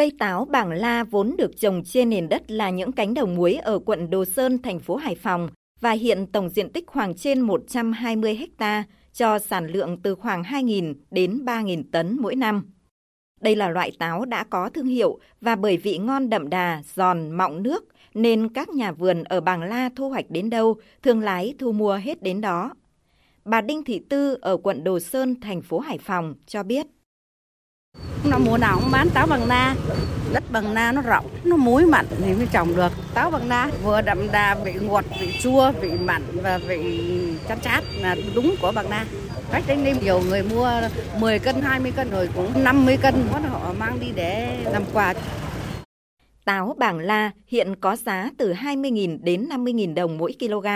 Cây táo bảng la vốn được trồng trên nền đất là những cánh đồng muối ở quận Đồ Sơn, thành phố Hải Phòng và hiện tổng diện tích khoảng trên 120 ha cho sản lượng từ khoảng 2.000 đến 3.000 tấn mỗi năm. Đây là loại táo đã có thương hiệu và bởi vị ngon đậm đà, giòn, mọng nước nên các nhà vườn ở Bàng La thu hoạch đến đâu, thương lái thu mua hết đến đó. Bà Đinh Thị Tư ở quận Đồ Sơn, thành phố Hải Phòng cho biết. Năm mùa nào cũng bán táo bằng na, đất bằng na nó rộng, nó muối mặn thì mới trồng được. Táo bằng na vừa đậm đà vị ngọt, vị chua, vị mặn và vị chát chát là đúng của bằng na. Khách đến đây nhiều người mua 10 cân, 20 cân rồi cũng 50 cân, họ mang đi để làm quà. Táo bảng la hiện có giá từ 20.000 đến 50.000 đồng mỗi kg.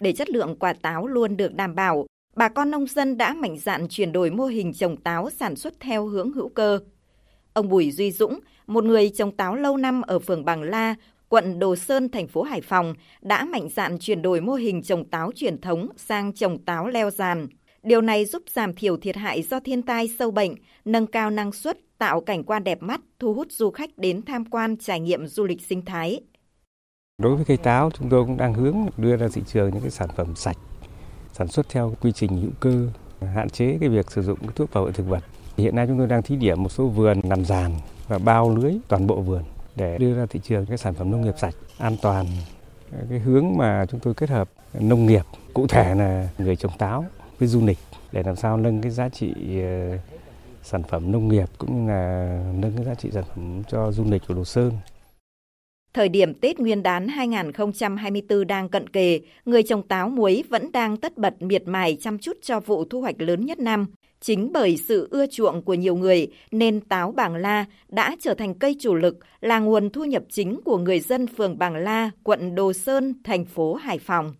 Để chất lượng quả táo luôn được đảm bảo, bà con nông dân đã mạnh dạn chuyển đổi mô hình trồng táo sản xuất theo hướng hữu cơ. Ông Bùi Duy Dũng, một người trồng táo lâu năm ở phường Bằng La, quận Đồ Sơn, thành phố Hải Phòng, đã mạnh dạn chuyển đổi mô hình trồng táo truyền thống sang trồng táo leo giàn. Điều này giúp giảm thiểu thiệt hại do thiên tai sâu bệnh, nâng cao năng suất, tạo cảnh quan đẹp mắt, thu hút du khách đến tham quan trải nghiệm du lịch sinh thái. Đối với cây táo, chúng tôi cũng đang hướng đưa ra thị trường những cái sản phẩm sạch, sản xuất theo quy trình hữu cơ, hạn chế cái việc sử dụng thuốc bảo vệ thực vật. Hiện nay chúng tôi đang thí điểm một số vườn làm giàn và bao lưới toàn bộ vườn để đưa ra thị trường các sản phẩm nông nghiệp sạch, an toàn. Cái hướng mà chúng tôi kết hợp nông nghiệp, cụ thể là người trồng táo với du lịch để làm sao nâng cái giá trị ờ, sản phẩm nông nghiệp cũng như là nâng cái giá trị sản phẩm cho du lịch của Đồ Sơn. Thời điểm Tết Nguyên đán 2024 đang cận kề, người trồng táo muối vẫn đang tất bật miệt mài chăm chút cho vụ thu hoạch lớn nhất năm. Chính bởi sự ưa chuộng của nhiều người nên táo Bàng La đã trở thành cây chủ lực là nguồn thu nhập chính của người dân phường Bàng La, quận Đồ Sơn, thành phố Hải Phòng.